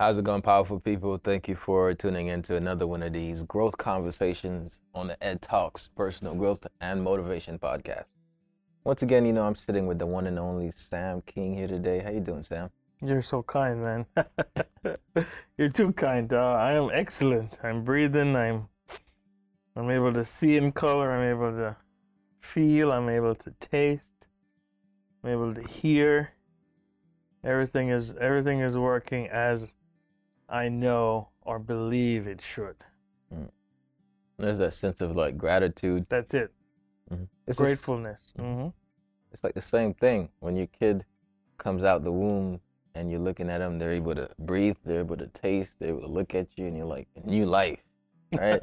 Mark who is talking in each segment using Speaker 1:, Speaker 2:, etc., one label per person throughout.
Speaker 1: How's it going, powerful people? Thank you for tuning in to another one of these growth conversations on the Ed Talks Personal Growth and Motivation Podcast. Once again, you know I'm sitting with the one and only Sam King here today. How you doing, Sam?
Speaker 2: You're so kind, man. You're too kind. Uh, I am excellent. I'm breathing. I'm I'm able to see in color. I'm able to feel. I'm able to taste. I'm able to hear. Everything is everything is working as I know or believe it should. Mm.
Speaker 1: There's that sense of like gratitude.
Speaker 2: That's it. Mm-hmm.
Speaker 1: It's, the s-
Speaker 2: Gratefulness. hmm
Speaker 1: it's like the same thing when your kid comes out the womb and you're looking at them. They're able to breathe. They're able to taste. They're able to look at you, and you're like new life, right?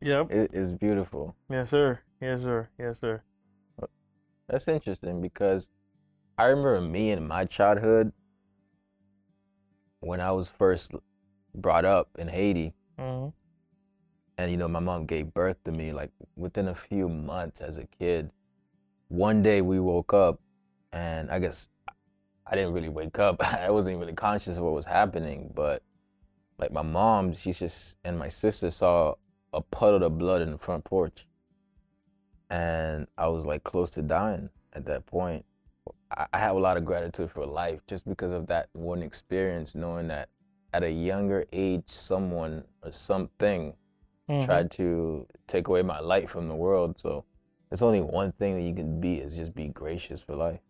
Speaker 2: Yep.
Speaker 1: it, it's beautiful.
Speaker 2: Yes, sir. Yes, sir. Yes, sir.
Speaker 1: That's interesting because I remember me in my childhood when I was first brought up in Haiti,
Speaker 2: hmm
Speaker 1: and you know, my mom gave birth to me like within a few months as a kid. One day we woke up, and I guess I didn't really wake up. I wasn't really conscious of what was happening, but like my mom, she just and my sister saw a puddle of blood in the front porch, and I was like close to dying at that point. I have a lot of gratitude for life just because of that one experience, knowing that at a younger age, someone or something
Speaker 2: Mhm.
Speaker 1: tried to take away my light from the world. So it's only one thing that you can be is just be gracious for life.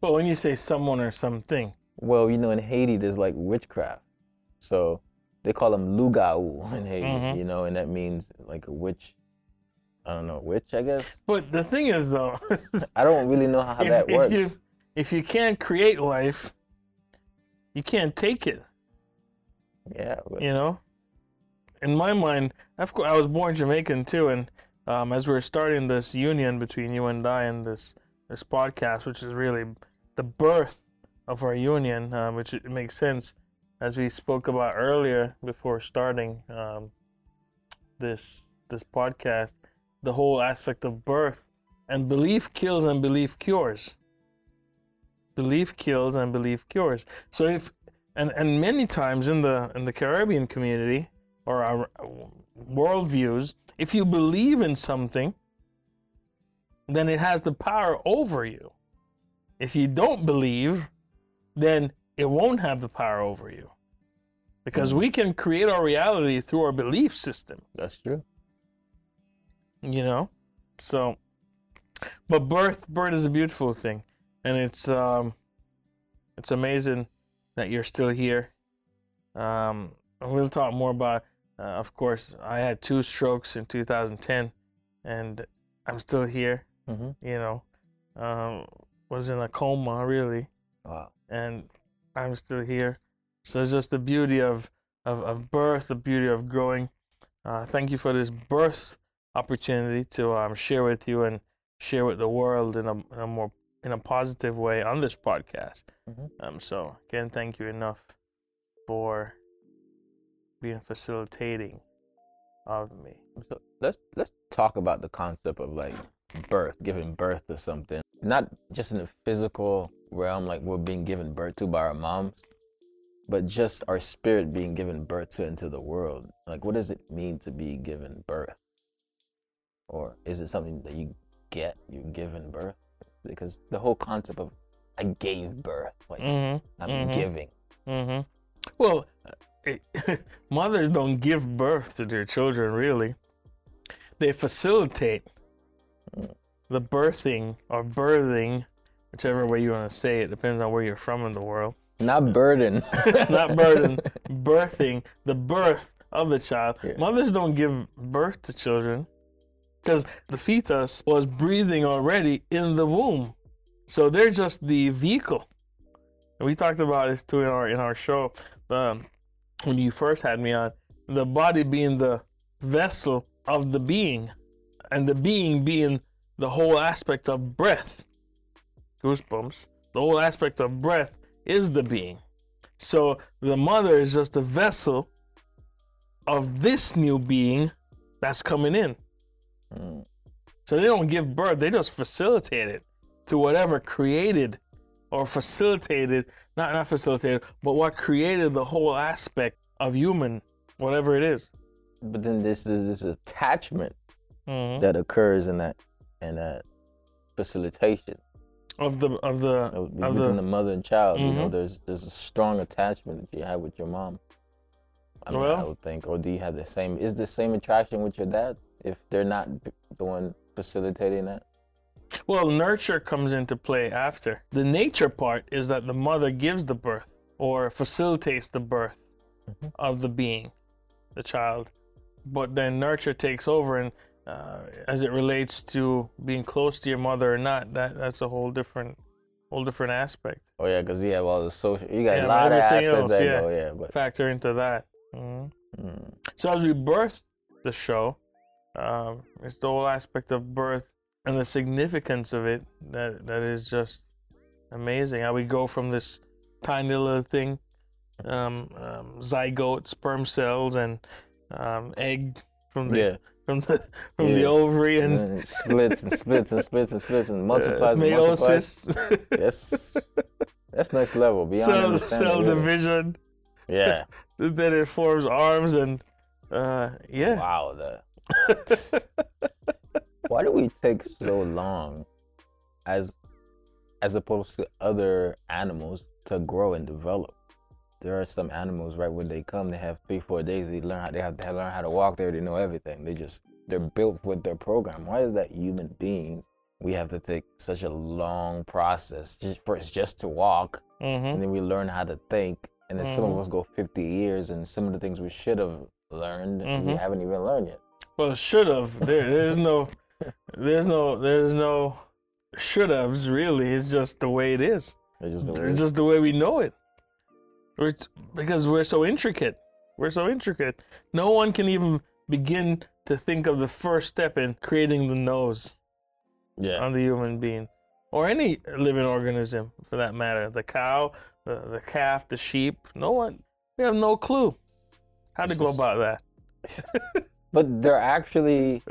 Speaker 2: Well, when you say someone or something,
Speaker 1: Well, you know, in Haiti, there's like witchcraft. So they call them lugau in Haiti,
Speaker 2: Mhm.
Speaker 1: you know, and that means like a witch. I don't know, witch, I guess.
Speaker 2: but the thing is, though,
Speaker 1: I don't really know how
Speaker 2: if,
Speaker 1: that
Speaker 2: if
Speaker 1: works.
Speaker 2: you if you can't create life, you can't take it.
Speaker 1: Yeah, but
Speaker 2: You know. In my mind, of course, I was born Jamaican too, and um, as we're starting this union between you and I and this this podcast, which is really the birth of our union, uh, which it makes sense, as we spoke about earlier before starting um, this this podcast, the whole aspect of birth and belief kills and belief cures. Belief kills and belief cures. So if and and many times in the in the Caribbean community or our worldviews, if you believe in something, then it has the power over you. If you don't believe, then it won't have the power over you. Because
Speaker 1: Mhm.
Speaker 2: we can create our reality through our belief system,
Speaker 1: that's true.
Speaker 2: you know? So but birth birth is a beautiful thing. And it's um it's amazing that you're still here. Um we'll talk more about uh, of course I had two strokes in 2010 and I'm still here,
Speaker 1: hmm
Speaker 2: you know. Um was in a coma really
Speaker 1: Wow.
Speaker 2: and I'm still here. So it's just the beauty of, of, of birth, the beauty of growing. Uh, thank you for this birth opportunity to um, share with you and share with the world in a, in a more in a positive way on this podcast.
Speaker 1: Mhm.
Speaker 2: Um, so again, thank you enough for being facilitating of me.
Speaker 1: So let's let's talk about the concept of like birth, giving birth to something. Not just in the physical realm, like we're being given birth to by our moms, but just our spirit being given birth to into the world. Like what does it mean to be given birth? Or is it something that you get, you're given birth? Because the whole concept of I gave birth, like
Speaker 2: Mm-hmm.
Speaker 1: I'm
Speaker 2: mhm.
Speaker 1: giving.
Speaker 2: Mm-hmm. Well, mothers don't give birth to their children, really. They facilitate
Speaker 1: Mm.
Speaker 2: the birthing or birthing, whichever way you want to say it, depends on where you're from in the world.
Speaker 1: Not burden.
Speaker 2: Not burden, birthing, the birth of the child.
Speaker 1: Yeah.
Speaker 2: Mothers don't give birth to children because the fetus was breathing already in the womb. So they're just the vehicle. And we talked about this too in our in our show um, when you first had me on. The body being the vessel of the being, and the being being the whole aspect of breath. Goosebumps. The whole aspect of breath is the being. So the mother is just a vessel of this new being that's coming in.
Speaker 1: Mm.
Speaker 2: So they don't give birth, they just facilitate it to whatever created or facilitated, not not facilitated, but what created the whole aspect of human, whatever it is.
Speaker 1: But then this is this attachment
Speaker 2: Mhm.
Speaker 1: that occurs in that in that facilitation
Speaker 2: Of the of the
Speaker 1: of,
Speaker 2: of
Speaker 1: within
Speaker 2: the
Speaker 1: the mother and child. You know,
Speaker 2: Mhm.
Speaker 1: there's there's a strong attachment that you have with your mom. I mean, I would think. Or do you have the same? Is the same attraction with your dad if they're not the one facilitating that?
Speaker 2: Well, nurture comes into play after. The nature part is that the mother gives the birth or facilitates the birth
Speaker 1: Mhm.
Speaker 2: of the being, the child. But then nurture takes over, and uh, as it relates to being close to your mother or not, that that's a whole different, whole different aspect.
Speaker 1: Oh yeah, because you have all the social. You got
Speaker 2: Yeah,
Speaker 1: a lot of
Speaker 2: else,
Speaker 1: that
Speaker 2: yeah.
Speaker 1: go. Yeah, but
Speaker 2: Factor into that. Mhm.
Speaker 1: mm,
Speaker 2: So as we birth the show, um, it's the whole aspect of birth and the significance of it that that is just amazing. How we go from this tiny little thing, um, um, zygote, sperm cells, and um, egg from the
Speaker 1: yeah,
Speaker 2: from the from the ovary
Speaker 1: and
Speaker 2: and
Speaker 1: it splits and splits and splits and splits and
Speaker 2: uh,
Speaker 1: multiplies and multiplies.
Speaker 2: meiosis,
Speaker 1: Yes, that's next level beyond
Speaker 2: cell cell
Speaker 1: really.
Speaker 2: division.
Speaker 1: Yeah.
Speaker 2: Then it forms arms and uh, yeah.
Speaker 1: Wow. The, why do we take so long, as as opposed to other animals, to grow and develop? There are some animals right when they come, they have three, four days. They learn how they have to learn how to walk. There, they know everything. They just they're built with their program. Why is that human beings? We have to take such a long process just for just to walk,
Speaker 2: hmm
Speaker 1: and then we learn how to think. And then some of
Speaker 2: Mhm.
Speaker 1: us go 50 years, and some of the things we should have learned, we
Speaker 2: Mhm.
Speaker 1: haven't even learned yet.
Speaker 2: Well, should have. There, there's no, there's no, there's no should haves. Really, it's just the way it is.
Speaker 1: It's just the way
Speaker 2: It's just the way we know it. We're, because we're so intricate. We're so intricate. No one can even begin to think of the first step in creating the nose
Speaker 1: yeah.
Speaker 2: on the human being, or any living organism for that matter. The cow, the, the calf, the sheep. No one. We have no clue how to go
Speaker 1: just-
Speaker 2: about that.
Speaker 1: But they're actually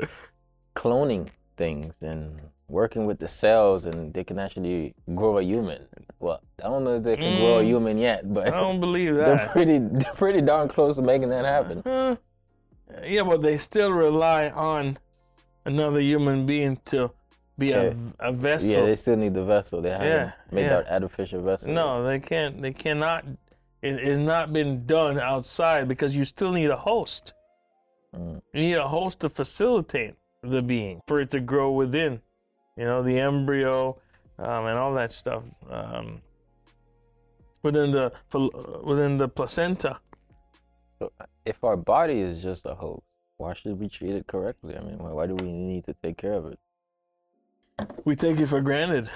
Speaker 1: cloning things and working with the cells, and they can actually grow a human. Well, I don't know if they can grow a
Speaker 2: Mm.
Speaker 1: human yet, but I
Speaker 2: don't believe
Speaker 1: they're
Speaker 2: that.
Speaker 1: pretty, they're pretty darn close to making that happen.
Speaker 2: Uh, yeah, but they still rely on another human being to be
Speaker 1: Okay.
Speaker 2: a, a vessel.
Speaker 1: Yeah, they still need the vessel. They haven't
Speaker 2: Yeah,
Speaker 1: made
Speaker 2: yeah.
Speaker 1: that artificial vessel. yet.
Speaker 2: no, they can't. They cannot. It is not been done outside because you still need a host.
Speaker 1: Mm.
Speaker 2: You need a host to facilitate the being for it to grow within. You know, the embryo um, and all that stuff um, within the within the placenta.
Speaker 1: So if our body is just a host, why should we treat it correctly? I mean, why, why do we need to take care of it?
Speaker 2: We take it for granted.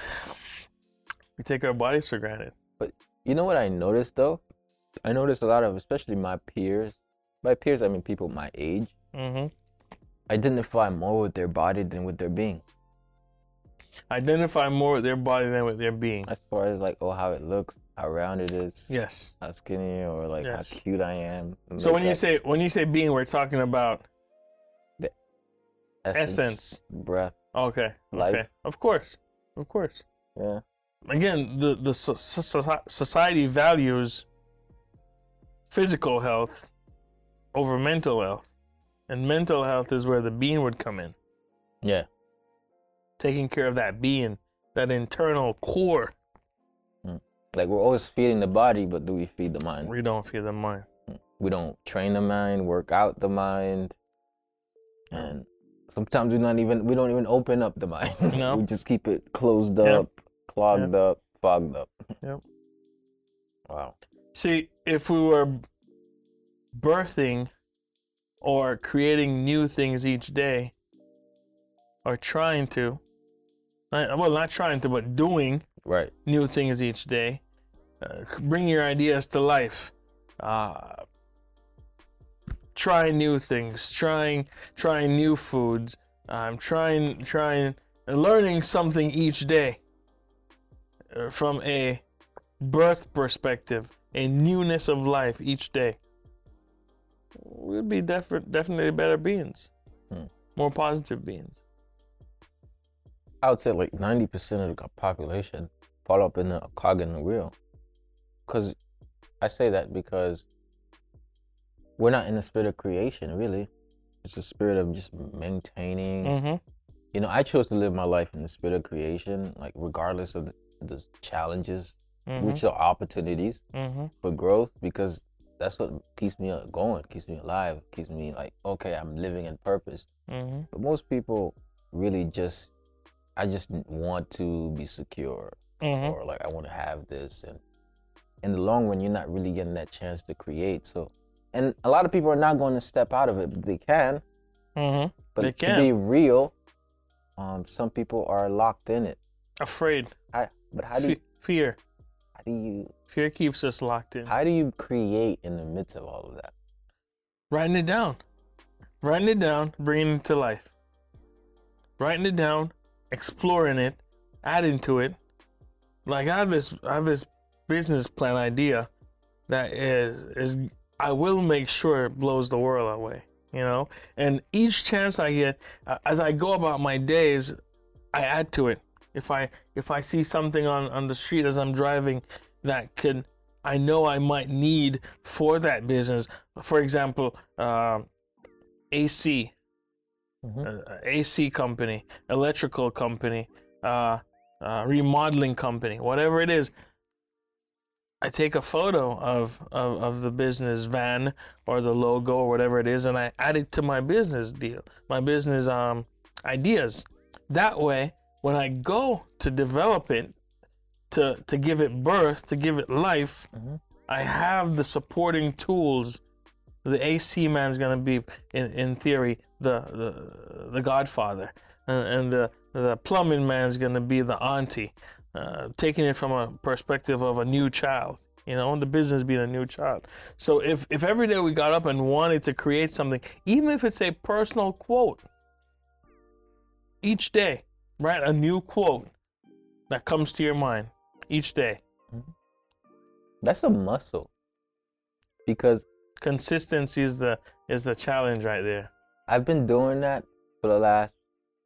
Speaker 2: We take our bodies for granted.
Speaker 1: But you know what I noticed though? I noticed a lot of, especially my peers. By peers, I mean people my age.
Speaker 2: hmm
Speaker 1: Identify more with their body than with their being.
Speaker 2: Identify more with their body than with their being.
Speaker 1: As far as like, oh, how it looks, how round it is,
Speaker 2: Yes.
Speaker 1: how skinny, or like
Speaker 2: Yes.
Speaker 1: how cute I am.
Speaker 2: So when you say when you say being, we're talking about the essence.
Speaker 1: breath,
Speaker 2: okay.
Speaker 1: Life.
Speaker 2: Okay. Of course. Of course.
Speaker 1: yeah,
Speaker 2: Again, the the so- so- society values physical health over mental health, and mental health is where the being would come in,
Speaker 1: yeah.
Speaker 2: taking care of that being, that internal core. Mm.
Speaker 1: Like we're always feeding the body, but do we feed the mind?
Speaker 2: We don't feed the mind. Mm.
Speaker 1: We don't train the mind, work out the mind, and sometimes we're not even we don't even open up the mind.
Speaker 2: No.
Speaker 1: we just keep it closed
Speaker 2: Yep.
Speaker 1: up, clogged up, fogged up.
Speaker 2: Yep.
Speaker 1: Wow.
Speaker 2: See, if we were birthing or creating new things each day, or trying to, not- well, not trying to, but doing
Speaker 1: Right.
Speaker 2: new things each day, uh, bring your ideas to life, uh, trying new things, trying trying new foods, um, trying trying learning something each day uh, from a birth perspective, a newness of life each day. We'd be def- definitely better beings,
Speaker 1: Hmm.
Speaker 2: more positive beings.
Speaker 1: I would say like ninety percent of the population caught up in a cog in the wheel. Cause I say that because we're not in the spirit of creation, really. It's the spirit of just maintaining.
Speaker 2: Mm-hmm.
Speaker 1: You know, I chose to live my life in the spirit of creation, like regardless of the, the challenges,
Speaker 2: Mm-hmm.
Speaker 1: which are opportunities
Speaker 2: mm-hmm.
Speaker 1: for growth, because that's what keeps me uh, going, keeps me alive, keeps me like, okay, I'm living in purpose.
Speaker 2: Mm-hmm.
Speaker 1: But most people really just, I just want to be secure,
Speaker 2: Mm-hmm.
Speaker 1: or like I want to have this, and in the long run, you're not really getting that chance to create. So, and a lot of people are not going to step out of it, but they can.
Speaker 2: Mm-hmm.
Speaker 1: But
Speaker 2: They
Speaker 1: to be real, um, some people are locked in it.
Speaker 2: Afraid.
Speaker 1: I, but how do you,
Speaker 2: Fe- fear.
Speaker 1: How do you
Speaker 2: Fear keeps us locked in.
Speaker 1: how do you create in the midst of all of that?
Speaker 2: Writing it down. Writing it down, bringing it to life. Writing it down, exploring it, adding to it. Like I have this I have this business plan idea that is is I will make sure it blows the world away, you know? And each chance I get uh, as I go about my days, I add to it. If I if I see something on on the street as I'm driving that can I know I might need for that business. For example, um AC,
Speaker 1: Mhm.
Speaker 2: uh, AC company, electrical company, uh, uh, remodeling company, whatever it is. I take a photo of, of, of the business van or the logo or whatever it is, and I add it to my business deal, my business um, ideas. That way, when I go to develop it, to, to give it birth, to give it life,
Speaker 1: Mhm.
Speaker 2: I have the supporting tools. The AC man is gonna be, in, in theory, the the, the godfather, and, and the the plumbing man is gonna be the auntie, uh, taking it from a perspective of a new child. You know, the business being a new child. So if if every day we got up and wanted to create something, even if it's a personal quote, each day, write a new quote that comes to your mind each day.
Speaker 1: That's a muscle. Because
Speaker 2: Consistency is the is the challenge right there.
Speaker 1: I've been doing that for the last,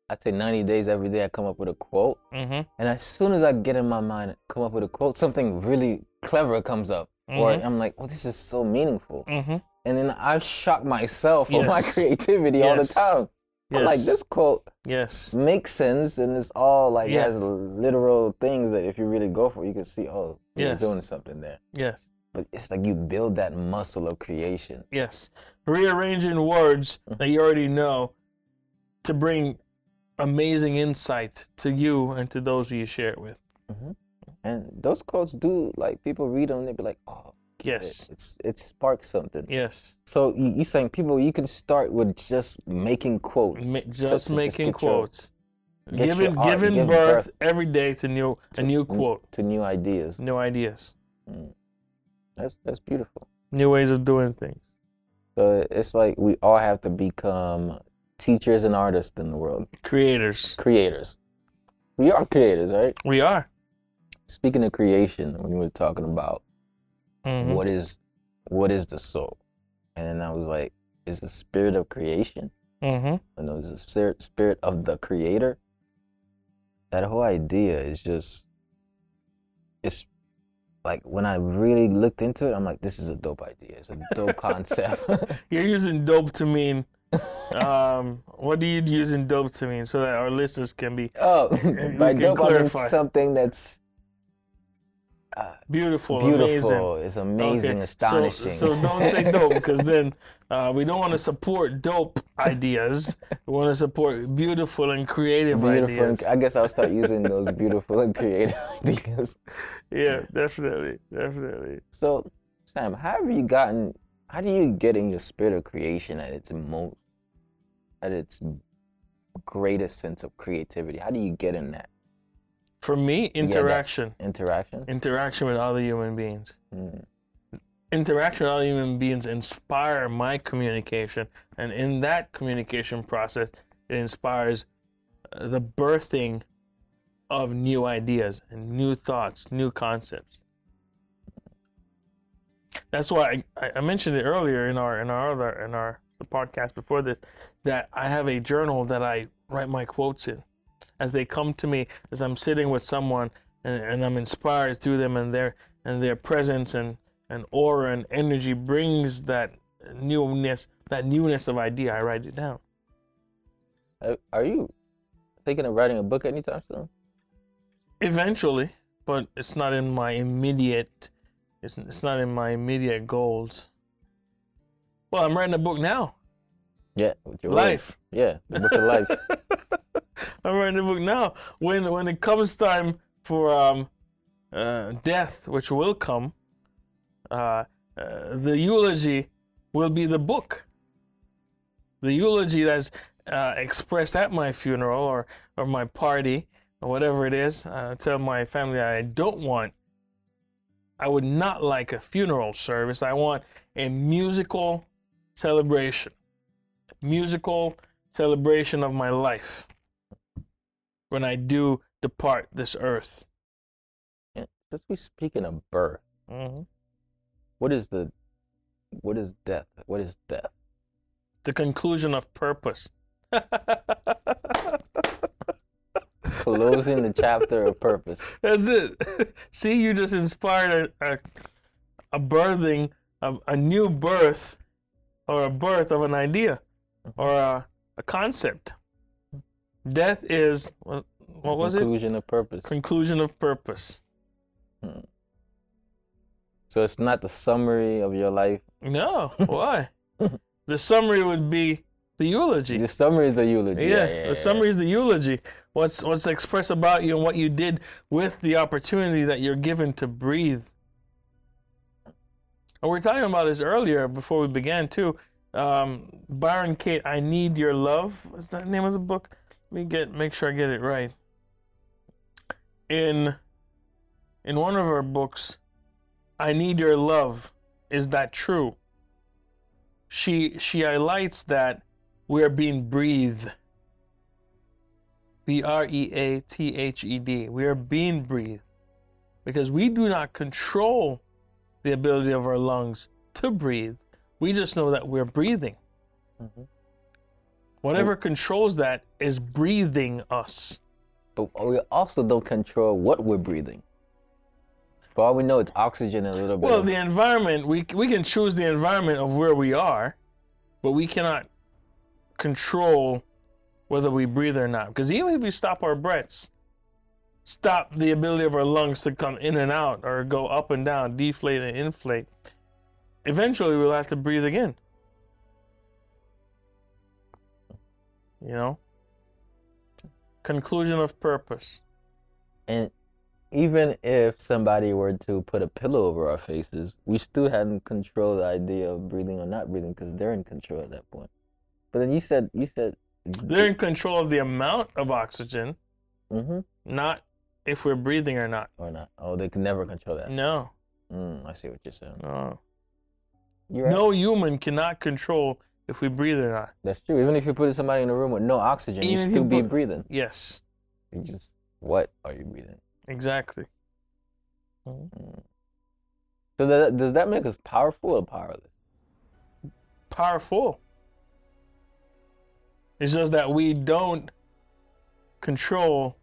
Speaker 1: I'd say 90 days. Every day I come up with a quote.
Speaker 2: Mm-hmm.
Speaker 1: And as soon as I get in my mind, come up with a quote, something really clever comes up. Or
Speaker 2: Mhm.
Speaker 1: I'm like, well, this is so meaningful.
Speaker 2: Mm-hmm.
Speaker 1: And then I shock myself of my
Speaker 2: Yes.
Speaker 1: creativity all the time. I'm like, this quote
Speaker 2: Yes.
Speaker 1: makes sense and it's all like
Speaker 2: Yes.
Speaker 1: has literal things that if you really go for it, you can see, oh, he
Speaker 2: Yes.
Speaker 1: was doing something there.
Speaker 2: Yes.
Speaker 1: But it's like you build that muscle of creation.
Speaker 2: Yes. Rearranging words mm-hmm. that you already know to bring amazing insight to you and to those who you share it with. Mm-hmm.
Speaker 1: And those quotes do like people read them, they be like, oh, get it.
Speaker 2: Yes.
Speaker 1: it's it sparks something.
Speaker 2: Yes.
Speaker 1: So you, you saying people you can start with just making quotes,
Speaker 2: Ma- just
Speaker 1: to
Speaker 2: making
Speaker 1: your-
Speaker 2: quotes.
Speaker 1: your
Speaker 2: Giving
Speaker 1: art,
Speaker 2: giving birth,
Speaker 1: birth
Speaker 2: every day to new a
Speaker 1: to-
Speaker 2: new quote,
Speaker 1: to new ideas.
Speaker 2: new ideas, mm.
Speaker 1: That's that's beautiful.
Speaker 2: new ways of doing things.
Speaker 1: So it's like we all have to become teachers and artists in the world,
Speaker 2: Creators.
Speaker 1: creators. We are creators, right?
Speaker 2: We are.
Speaker 1: Speaking of creation, when we were talking about
Speaker 2: Mhm.
Speaker 1: what is what is the soul, and then I was like, is the spirit of creation?
Speaker 2: Mhm.
Speaker 1: and it was the spirit spirit of the creator. That whole idea is just it's like when I really looked into it, I'm like, this is a dope idea. It's a dope concept.
Speaker 2: You're using dope to mean. Um, what do you using dope to mean so that our listeners can be
Speaker 1: oh, by dope I mean something that's uh,
Speaker 2: beautiful,
Speaker 1: beautiful.
Speaker 2: amazing?
Speaker 1: It's amazing,
Speaker 2: Okay,
Speaker 1: astonishing.
Speaker 2: So, so don't say dope because then uh, we don't want to support dope ideas. We want to support beautiful and creative
Speaker 1: beautiful.
Speaker 2: ideas.
Speaker 1: And, I guess I'll start using those beautiful and creative ideas.
Speaker 2: yeah, definitely, definitely.
Speaker 1: So, Sam, how have you gotten? How do you get in your spirit of creation at its most, at its greatest sense of creativity? How do you get in that
Speaker 2: For me, interaction,
Speaker 1: interaction?
Speaker 2: interaction with other human beings.
Speaker 1: Mm.
Speaker 2: interaction with other human beings inspire my communication and in that communication process it inspires uh, the birthing of new ideas and new thoughts new concepts that's why I, I mentioned it earlier in our in our other in our the podcast before this that i have a journal that i write my quotes in as they come to me as i'm sitting with someone and, and I'm inspired through them and their and their presence and and aura and energy brings that newness that newness of idea. I write it down.
Speaker 1: Uh, Are you thinking of writing a book anytime soon?
Speaker 2: Eventually, but it's not in my immediate. It's it's not in my immediate goals. Well, I'm writing a book now.
Speaker 1: Yeah, with your.
Speaker 2: Life.
Speaker 1: Yeah, the book of life.
Speaker 2: I'm writing a book now. When when it comes time for um, uh, death, which will come, uh, uh, the eulogy will be the book. The eulogy that's uh, expressed at my funeral or or my party or whatever it is. Uh, tell my family I don't want. I would not like a funeral service. I want a musical celebration. Musical celebration of my life when I do depart this earth.
Speaker 1: Yeah, Since we speaking of birth,
Speaker 2: hmm
Speaker 1: what is the what is death? What is death?
Speaker 2: The conclusion of purpose.
Speaker 1: Closing the chapter of purpose.
Speaker 2: That's it. See, you just inspired a, a, a birthing, a, a new birth, or a birth of an idea, or a, a concept. Death is, what, what was it?
Speaker 1: Conclusion of purpose.
Speaker 2: Conclusion of purpose. Hmm.
Speaker 1: So it's not the summary of your life.
Speaker 2: No, why? the summary would be the eulogy.
Speaker 1: The summary is the eulogy.
Speaker 2: Yeah, the summary is the eulogy. What's what's expressed about you and what you did with the opportunity that you're given to breathe. And we were talking about this earlier before we began too. Um, Byron Katie, I need your love. What's that name of the book? Let me get make sure I get it right. In in one of her books, I need your love. Is that true? She she highlights that we are being breathed. B R E A T H E D. We are being breathed because we do not control the ability of our lungs to breathe. We just know that we're breathing.
Speaker 1: Mhm.
Speaker 2: Whatever controls that is breathing us.
Speaker 1: But we also don't control what we're breathing. For all we know, it's oxygen a little bit.
Speaker 2: Well,
Speaker 1: of,
Speaker 2: the environment, we, we can choose the environment of where we are, but we cannot control whether we breathe or not. Because even if we stop our breaths, stop the ability of our lungs to come in and out or go up and down, deflate and inflate, eventually we'll have to breathe again. You know? Conclusion of purpose.
Speaker 1: and even if somebody were to put a pillow over our faces, we still hadn't control the idea of breathing or not breathing because they're in control at that point. But then you said you said
Speaker 2: They're in control of the amount of oxygen,
Speaker 1: mm-hmm,
Speaker 2: not if we're breathing or not.
Speaker 1: or not. Oh, they can never control that.
Speaker 2: No,
Speaker 1: Mm, I see what you're saying.
Speaker 2: no.
Speaker 1: You're right.
Speaker 2: No human cannot control if we breathe or not.
Speaker 1: That's true. Even if you put somebody in a room with no oxygen, you
Speaker 2: Even if
Speaker 1: still be
Speaker 2: put-
Speaker 1: breathing.
Speaker 2: Yes,
Speaker 1: You just what are you breathing?
Speaker 2: exactly.
Speaker 1: Mm. So that, does that make us powerful or powerless?
Speaker 2: Powerful. It's just that we don't control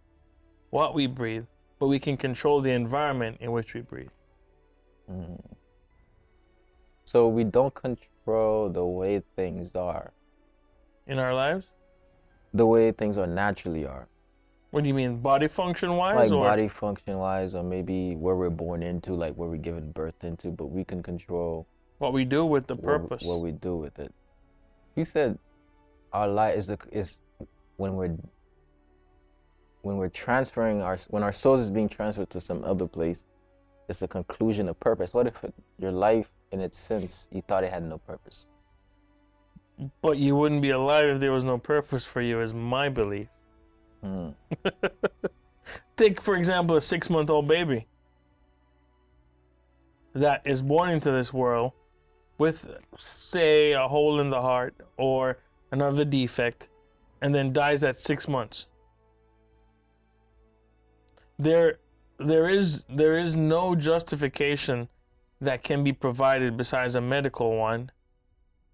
Speaker 2: what we breathe, but we can control the environment in which we breathe.
Speaker 1: Mm. So we don't control the way things are,
Speaker 2: In our lives?
Speaker 1: the way things are naturally are,
Speaker 2: What do you mean, body function wise?
Speaker 1: like
Speaker 2: or
Speaker 1: body function wise, or maybe where we're born into, like where we're given birth into. But we can control
Speaker 2: what we do with the purpose?
Speaker 1: what we do with it. You said our life is the is when we're when we're transferring our when our souls is being transferred to some other place. It's a conclusion of purpose. What if your life, in its sense, you thought it had no purpose?
Speaker 2: But you wouldn't be alive if there was no purpose for you, is my belief.
Speaker 1: Hmm.
Speaker 2: Take, for example, a six month old baby that is born into this world with, say, a hole in the heart or another defect and then dies at six months. There, there is there is no justification that can be provided besides a medical one.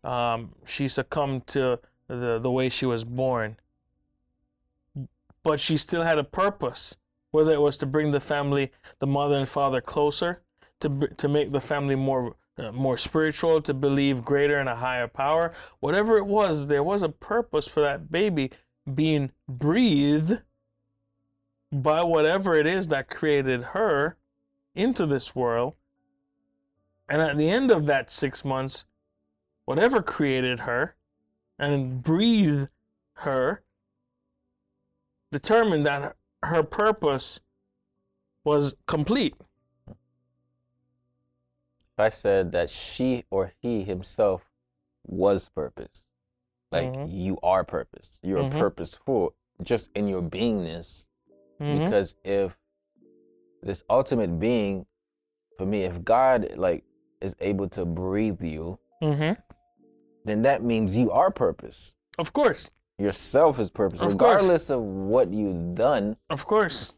Speaker 2: Um, she succumbed to the, the way she was born but she still had a purpose whether it was to bring the family, the mother and father closer, to to make the family more uh, more spiritual, to believe greater in a higher power, whatever it was, there was a purpose for that baby being breathed by whatever it is that created her into this world. And at the end of that six months, whatever created her and breathed her determined that her purpose was complete.
Speaker 1: I said that she or he himself was purpose, like
Speaker 2: Mhm.
Speaker 1: you are purpose, you're
Speaker 2: Mhm.
Speaker 1: purposeful just in your beingness.
Speaker 2: Mhm.
Speaker 1: Because if this ultimate being, for me, if God like is able to breathe you,
Speaker 2: Mhm.
Speaker 1: then that means you are purpose.
Speaker 2: Of course,
Speaker 1: Yourself is purpose,
Speaker 2: Of course.
Speaker 1: regardless of what you've done.
Speaker 2: of course.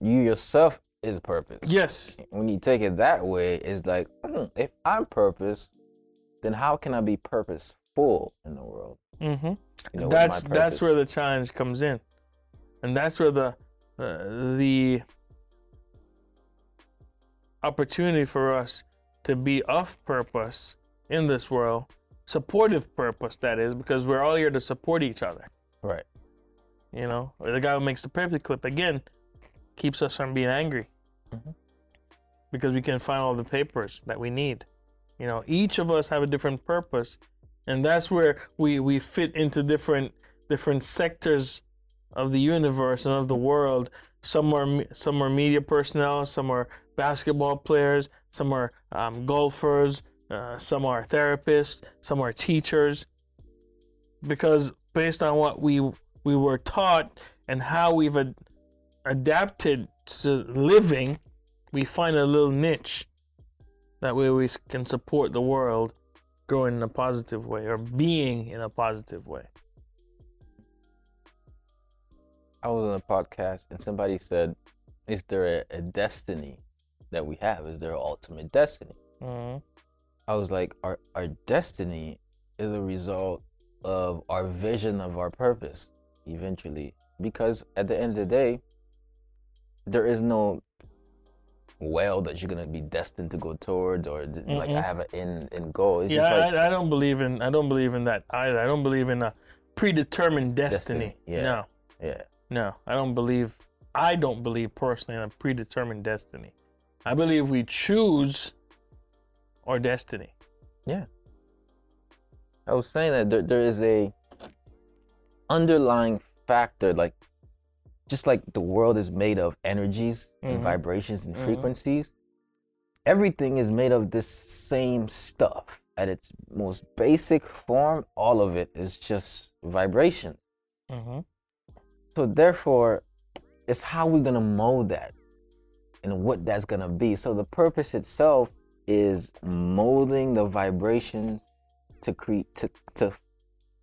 Speaker 1: You yourself is purpose.
Speaker 2: Yes,
Speaker 1: when you take it that way, it's like, hmm, if I'm purpose, then how can I be purposeful in the world?
Speaker 2: Mm-hmm.
Speaker 1: You know,
Speaker 2: that's that's where the challenge comes in, and that's where the uh, the opportunity for us to be of purpose in this world, supportive purpose that is, because we're all here to support each other.
Speaker 1: right.
Speaker 2: You know, the guy who makes the perfect clip again keeps us from being angry
Speaker 1: Mhm.
Speaker 2: because we can find all the papers that we need. You know, each of us have a different purpose, and that's where we we fit into different different sectors of the universe and of the world. Some are some are media personnel, some are basketball players, some are um, golfers, uh, some are therapists, some are teachers. Because based on what we we were taught and how we've ad- adapted to living, we find a little niche. That way we can support the world growing in a positive way or being in a positive way.
Speaker 1: I was on a podcast and somebody said, Is there a, a destiny that we have? Is their ultimate destiny?
Speaker 2: hmm
Speaker 1: I was like, Our our destiny is a result of our vision of our purpose eventually. Because at the end of the day, there is no well that you're gonna be destined to go towards or d- like I have an end end goal. It's
Speaker 2: Yeah,
Speaker 1: just like
Speaker 2: I, I don't believe in I don't believe in that either. I don't believe in a predetermined destiny.
Speaker 1: Destiny, yeah.
Speaker 2: No,
Speaker 1: yeah.
Speaker 2: no, I don't believe. I don't believe personally in a predetermined destiny. I believe we choose our destiny. Yeah.
Speaker 1: I was saying that there, there is a underlying factor, like just like the world is made of energies
Speaker 2: Mhm.
Speaker 1: and vibrations and
Speaker 2: Mhm.
Speaker 1: frequencies. Everything is made of this same stuff at its most basic form. All of it is just vibration.
Speaker 2: Mm-hmm.
Speaker 1: So therefore, it's how we're gonna mold that and what that's gonna be. So the purpose itself is molding the vibrations to create to to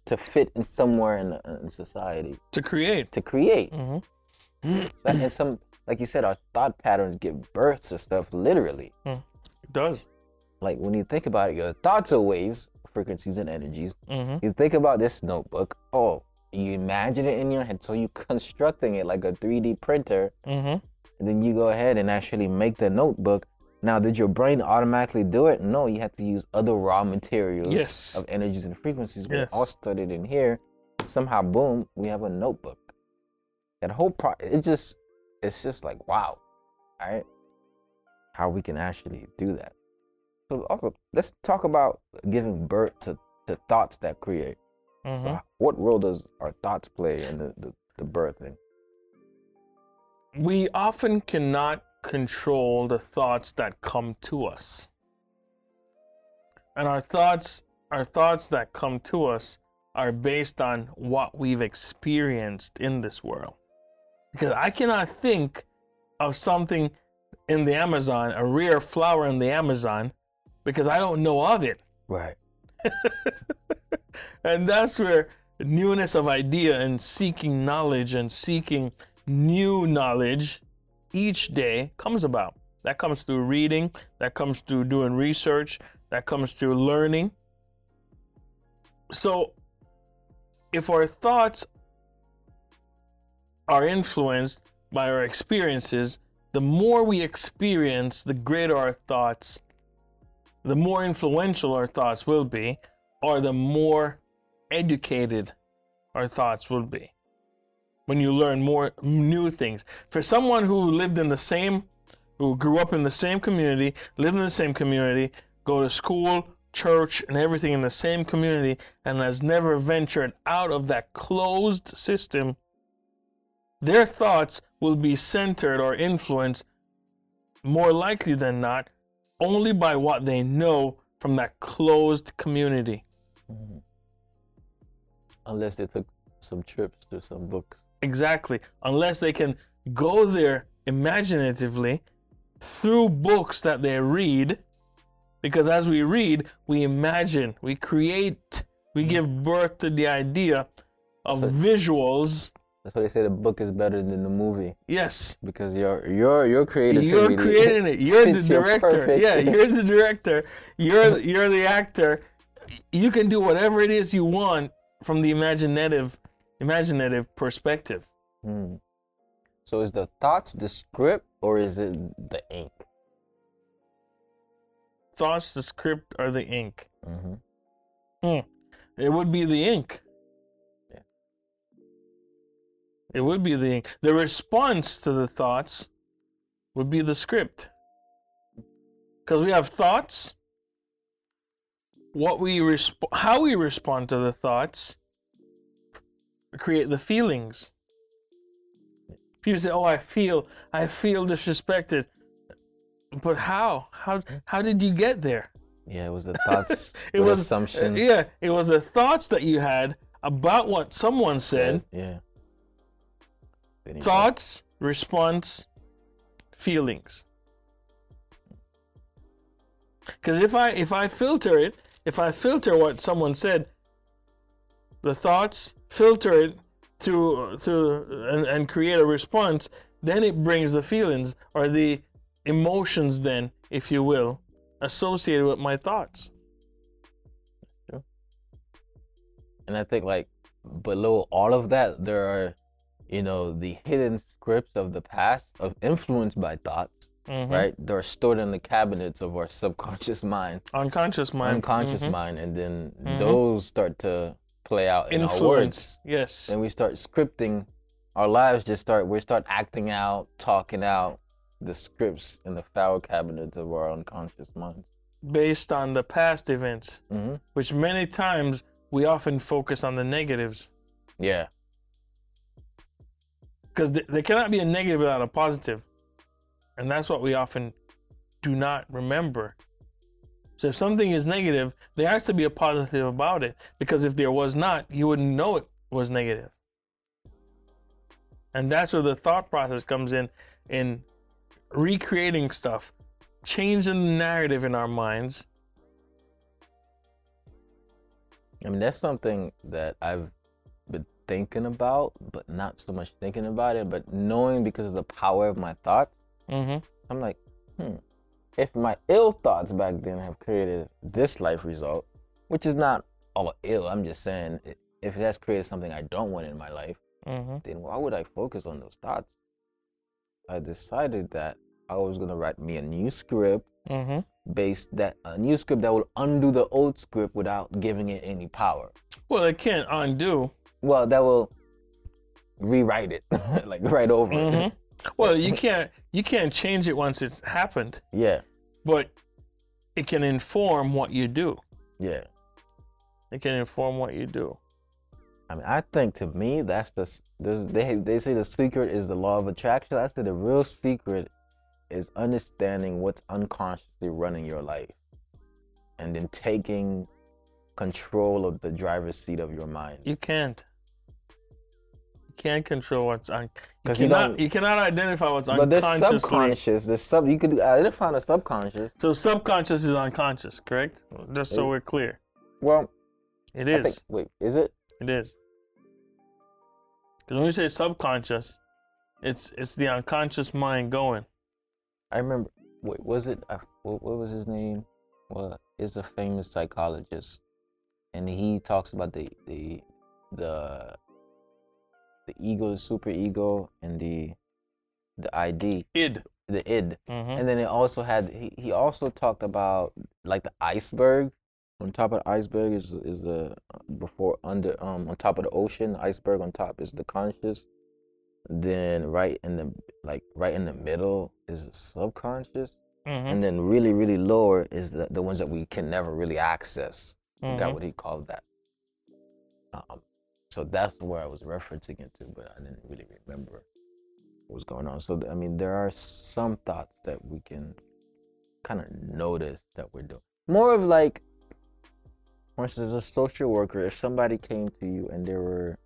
Speaker 1: to fit in somewhere in, in society
Speaker 2: To create.
Speaker 1: to create.
Speaker 2: Mm-hmm.
Speaker 1: So- and some, like you said, our thought patterns give birth to stuff literally.
Speaker 2: It does.
Speaker 1: Like when you think about it, your thoughts are waves, frequencies, and energies.
Speaker 2: Mm-hmm.
Speaker 1: You think about this notebook. Oh, you imagine it in your head, so you're constructing it like a 3D printer,
Speaker 2: Mm-hmm.
Speaker 1: And then you go ahead and actually make the notebook. Now, did your brain automatically do it? No, you have to use other raw materials
Speaker 2: Yes.
Speaker 1: of energies and frequencies.
Speaker 2: Yes.
Speaker 1: all studied in here. Somehow, boom, we have a notebook. That whole pro, it's just, it's just like wow, right? How we can actually do that. So, let's talk about giving birth to, to thoughts that create.
Speaker 2: Mm-hmm.
Speaker 1: So what role does our thoughts play in the, the, the birthing?
Speaker 2: We often cannot control the thoughts that come to us. And our thoughts, our thoughts that come to us are based on what we've experienced in this world. Because I cannot think of something in the Amazon, a rare flower in the Amazon, because I don't know of it.
Speaker 1: Right.
Speaker 2: and that's where newness of idea and seeking knowledge and seeking new knowledge each day comes about. That comes through reading, that comes through doing research, that comes through learning. So, if our thoughts are influenced by our experiences, the more we experience, the greater our thoughts, the more influential our thoughts will be, or the more educated our thoughts will be. When you learn more new things. For someone who lived in the same, who grew up in the same community, lived in the same community, go to school, church, and everything in the same community, and has never ventured out of that closed system, their thoughts will be centered or influenced more likely than not only by what they know from that closed community.
Speaker 1: Mhm. Unless they took some trips to some books.
Speaker 2: Exactly. Unless they can go there imaginatively through books that they read. Because as we read, we imagine, we create, we mm. give birth to the idea of visuals.
Speaker 1: That's why they say the book is better than the movie
Speaker 2: Yes,
Speaker 1: because your your your creativity.
Speaker 2: you're creating it. You're the director. Yeah, you're the director. You're you're the actor. You can do whatever it is you want from the imaginative imaginative perspective.
Speaker 1: Hmm. So is the thoughts the script or is it the ink?
Speaker 2: Thoughts, the script, or the ink.
Speaker 1: hmm
Speaker 2: It would be the ink.
Speaker 1: Yeah.
Speaker 2: It would be the ink. The response to the thoughts would be the script. Because we have thoughts, what we resp- how we respond to the thoughts create the feelings. People say, "Oh, I feel, I feel disrespected," but how? How? How did you get there?
Speaker 1: Yeah, it was the thoughts,
Speaker 2: It was-
Speaker 1: assumptions.
Speaker 2: Yeah, it was the thoughts that you had about what someone said.
Speaker 1: Yeah. Go-
Speaker 2: Thoughts, response, feelings. Because if I if I filter it, if I filter what someone said, the thoughts filter it through through and, and create a response, then it brings the feelings or the emotions. Then, if you will, associated with my thoughts.
Speaker 1: And I think like below all of that, there are, you know, the hidden scripts of the past of influenced by thoughts,
Speaker 2: Mhm.
Speaker 1: right? They're stored in the cabinets of our subconscious mind,
Speaker 2: Unconscious mind.
Speaker 1: unconscious
Speaker 2: Mhm.
Speaker 1: mind, and then
Speaker 2: Mhm.
Speaker 1: those start to play out in our words.
Speaker 2: Influence. Yes.
Speaker 1: And we start scripting our lives. Just start we start acting out, talking out the scripts in the file cabinets of our unconscious minds.
Speaker 2: based on the past events,
Speaker 1: hmm
Speaker 2: which many times we often focus on the negatives
Speaker 1: Yeah.
Speaker 2: because th- there cannot be a negative without a positive, and that's what we often do not remember. So if something is negative, there has to be a positive about it because if there was not, you wouldn't know it was negative. And that's where the thought process comes in in recreating stuff, changing the narrative in our minds
Speaker 1: I mean, that's something that I've been thinking about, but not so much thinking about it, but knowing because of the power of my thoughts.
Speaker 2: hmm
Speaker 1: I'm like, hmm, if my ill thoughts back then have created this life result, which is not all ill, I'm just saying, if it has created something I don't want in my life,
Speaker 2: hmm
Speaker 1: then why would I focus on those thoughts? I decided that I was gonna write me a new script
Speaker 2: hmm
Speaker 1: based that a new script that will undo the old script without giving it any power.
Speaker 2: Well, it can't undo.
Speaker 1: Well, that will rewrite it, like right over. it.
Speaker 2: Well, you can't you can't change it once it's happened,
Speaker 1: Yeah,
Speaker 2: but it can inform what you do.
Speaker 1: yeah.
Speaker 2: It can inform what you do.
Speaker 1: I mean, I think to me that's the there's they they say the secret is the law of attraction. I say the real secret is understanding what's unconsciously running your life, and then taking control of the driver's seat of your mind.
Speaker 2: You can't. You can't control what's un. You
Speaker 1: you
Speaker 2: cannot.
Speaker 1: don't-
Speaker 2: You, cannot identify what's
Speaker 1: But there's
Speaker 2: unconsciously.
Speaker 1: subconscious. There's sub. You could identify the subconscious.
Speaker 2: So subconscious is unconscious, correct? Just so
Speaker 1: It-
Speaker 2: we're clear,
Speaker 1: Well,
Speaker 2: it is.
Speaker 1: Think. Wait, is it?
Speaker 2: It is. Because when you say subconscious, it's it's the unconscious mind going.
Speaker 1: I remember. Wait, was it? I, what, what was his name? Well, is a famous psychologist, and he talks about the the the the ego, the super ego, and the the ID,
Speaker 2: Id.
Speaker 1: the id,
Speaker 2: Mm-hmm.
Speaker 1: and then it also had he, he also talked about like the iceberg. On top of the iceberg is is the before under um on top of the ocean, the iceberg on top is the conscious. Then right in the like right in the middle is the subconscious.
Speaker 2: Mm-hmm.
Speaker 1: and then really really lower is the, the ones that we can never really access forgot
Speaker 2: Mhm.
Speaker 1: what he called that um, so that's where i was referencing it to but i didn't really remember what was going on so i mean there are some thoughts that we can kind of notice that we're doing more of like for instance as a social worker if somebody came to you and they were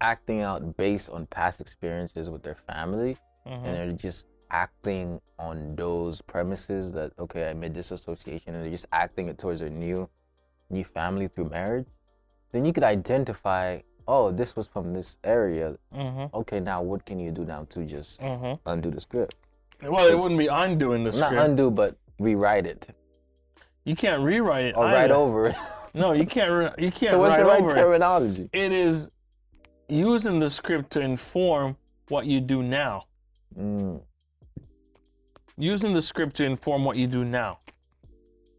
Speaker 1: acting out based on past experiences with their family
Speaker 2: Mm-hmm.
Speaker 1: and they're just acting on those premises that okay i made this association and they're just acting it towards their new new family through marriage then you could identify oh this was from this area
Speaker 2: Mm-hmm.
Speaker 1: okay now what can you do now to just
Speaker 2: Mm-hmm.
Speaker 1: undo the script
Speaker 2: Well, it wouldn't be undoing the script.
Speaker 1: not undo but rewrite it
Speaker 2: you can't rewrite it.
Speaker 1: or write over it
Speaker 2: No, you can't. Re- you can't
Speaker 1: so what's
Speaker 2: write
Speaker 1: the right
Speaker 2: over it.
Speaker 1: terminology
Speaker 2: It is using the script to inform what you do now.
Speaker 1: mm.
Speaker 2: Using the script to inform what you do now.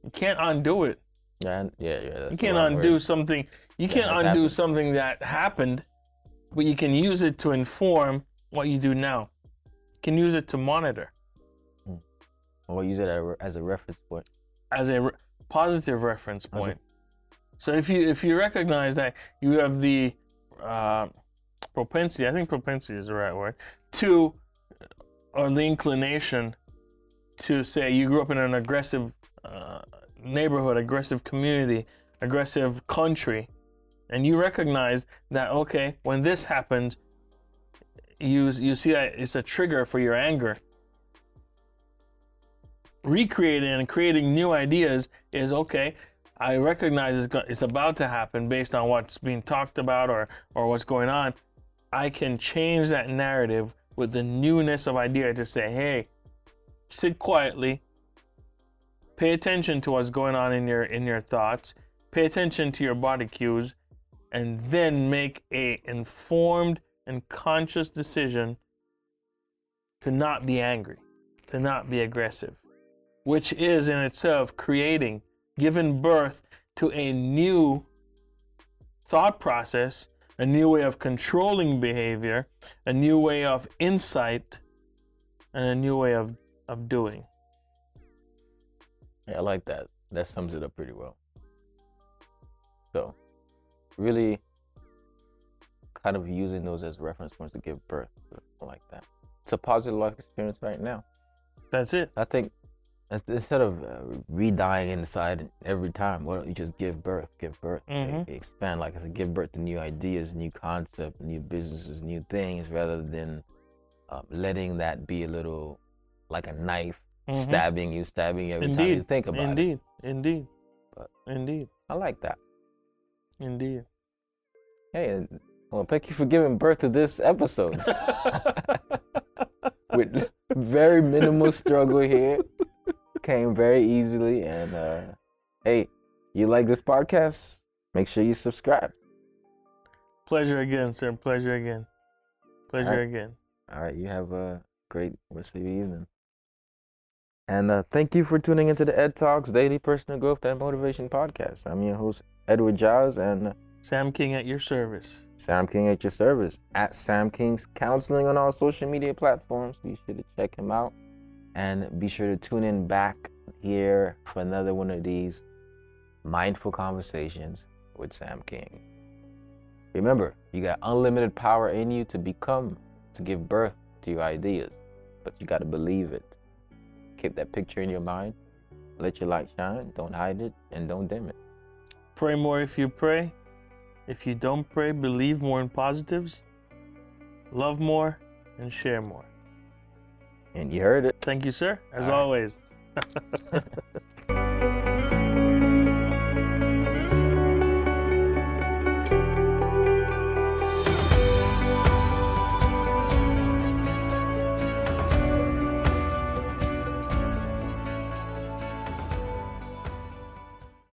Speaker 2: You can't undo it.
Speaker 1: yeah yeah yeah that's
Speaker 2: You can't undo
Speaker 1: word.
Speaker 2: something. You can't undo
Speaker 1: happened.
Speaker 2: something that happened, but you can use it to inform what you do now. You can use it to monitor
Speaker 1: or use it as a- reference point
Speaker 2: as a re- positive reference
Speaker 1: As a-
Speaker 2: point. So if you if you recognize that you have the uh, propensity, I think propensity is the right word, to or the inclination to say you grew up in an aggressive uh, neighborhood, aggressive community, aggressive country, and you recognize that okay, when this happens, you you see that it's a trigger for your anger. Recreating and creating new ideas is okay. I recognize it's, go- it's about to happen based on what's being talked about or or what's going on. I can change that narrative with the newness of idea to say, hey, sit quietly, pay attention to what's going on in your in your thoughts, pay attention to your body cues, and then make a informed and conscious decision to not be angry, to not be aggressive, which is in itself creating, giving birth to a new thought process, a new way of controlling behavior, a new way of insight, and a new way of, of doing.
Speaker 1: Yeah, I like that. That sums it up pretty well. So, really kind of using those as reference points to give birth. Like that. It's a positive life experience right now.
Speaker 2: That's it.
Speaker 1: I think instead of uh, re-dying inside every time, why don't you just give birth? Give birth.
Speaker 2: Mhm.
Speaker 1: expand, like I said, give birth to new ideas, new concepts, new businesses, new things, rather than um, letting that be a little like a knife
Speaker 2: Mhm.
Speaker 1: stabbing you, stabbing you every time you think about it.
Speaker 2: Indeed. Indeed.
Speaker 1: But-
Speaker 2: Indeed.
Speaker 1: I like that.
Speaker 2: Indeed.
Speaker 1: Hey, well, thank you for giving birth to this episode with very minimal struggle here. Came very easily, and uh, hey, you like this podcast? Make sure you subscribe.
Speaker 2: Pleasure again, sir. Pleasure again. Pleasure
Speaker 1: Alright.
Speaker 2: again.
Speaker 1: All right, you have a great rest of your evening. And uh, thank you for tuning into the Ed Talks Daily Personal Growth and Motivation Podcast. I'm your host, Edward Giles, and uh,
Speaker 2: Sam King at your service.
Speaker 1: Sam King at your service at Sam King's Counseling on all social media platforms. Be sure to check him out and be sure to tune in back here for another one of these mindful conversations with Sam King. Remember, you got unlimited power in you to become, to give birth to your ideas, but you got to believe it. Keep that picture in your mind. Let your light shine. Don't hide it and don't dim it.
Speaker 2: Pray more if you pray. If you don't pray, believe more in positives. Love more and share more.
Speaker 1: And you heard it.
Speaker 2: Thank you, sir. As
Speaker 1: All right.
Speaker 2: always.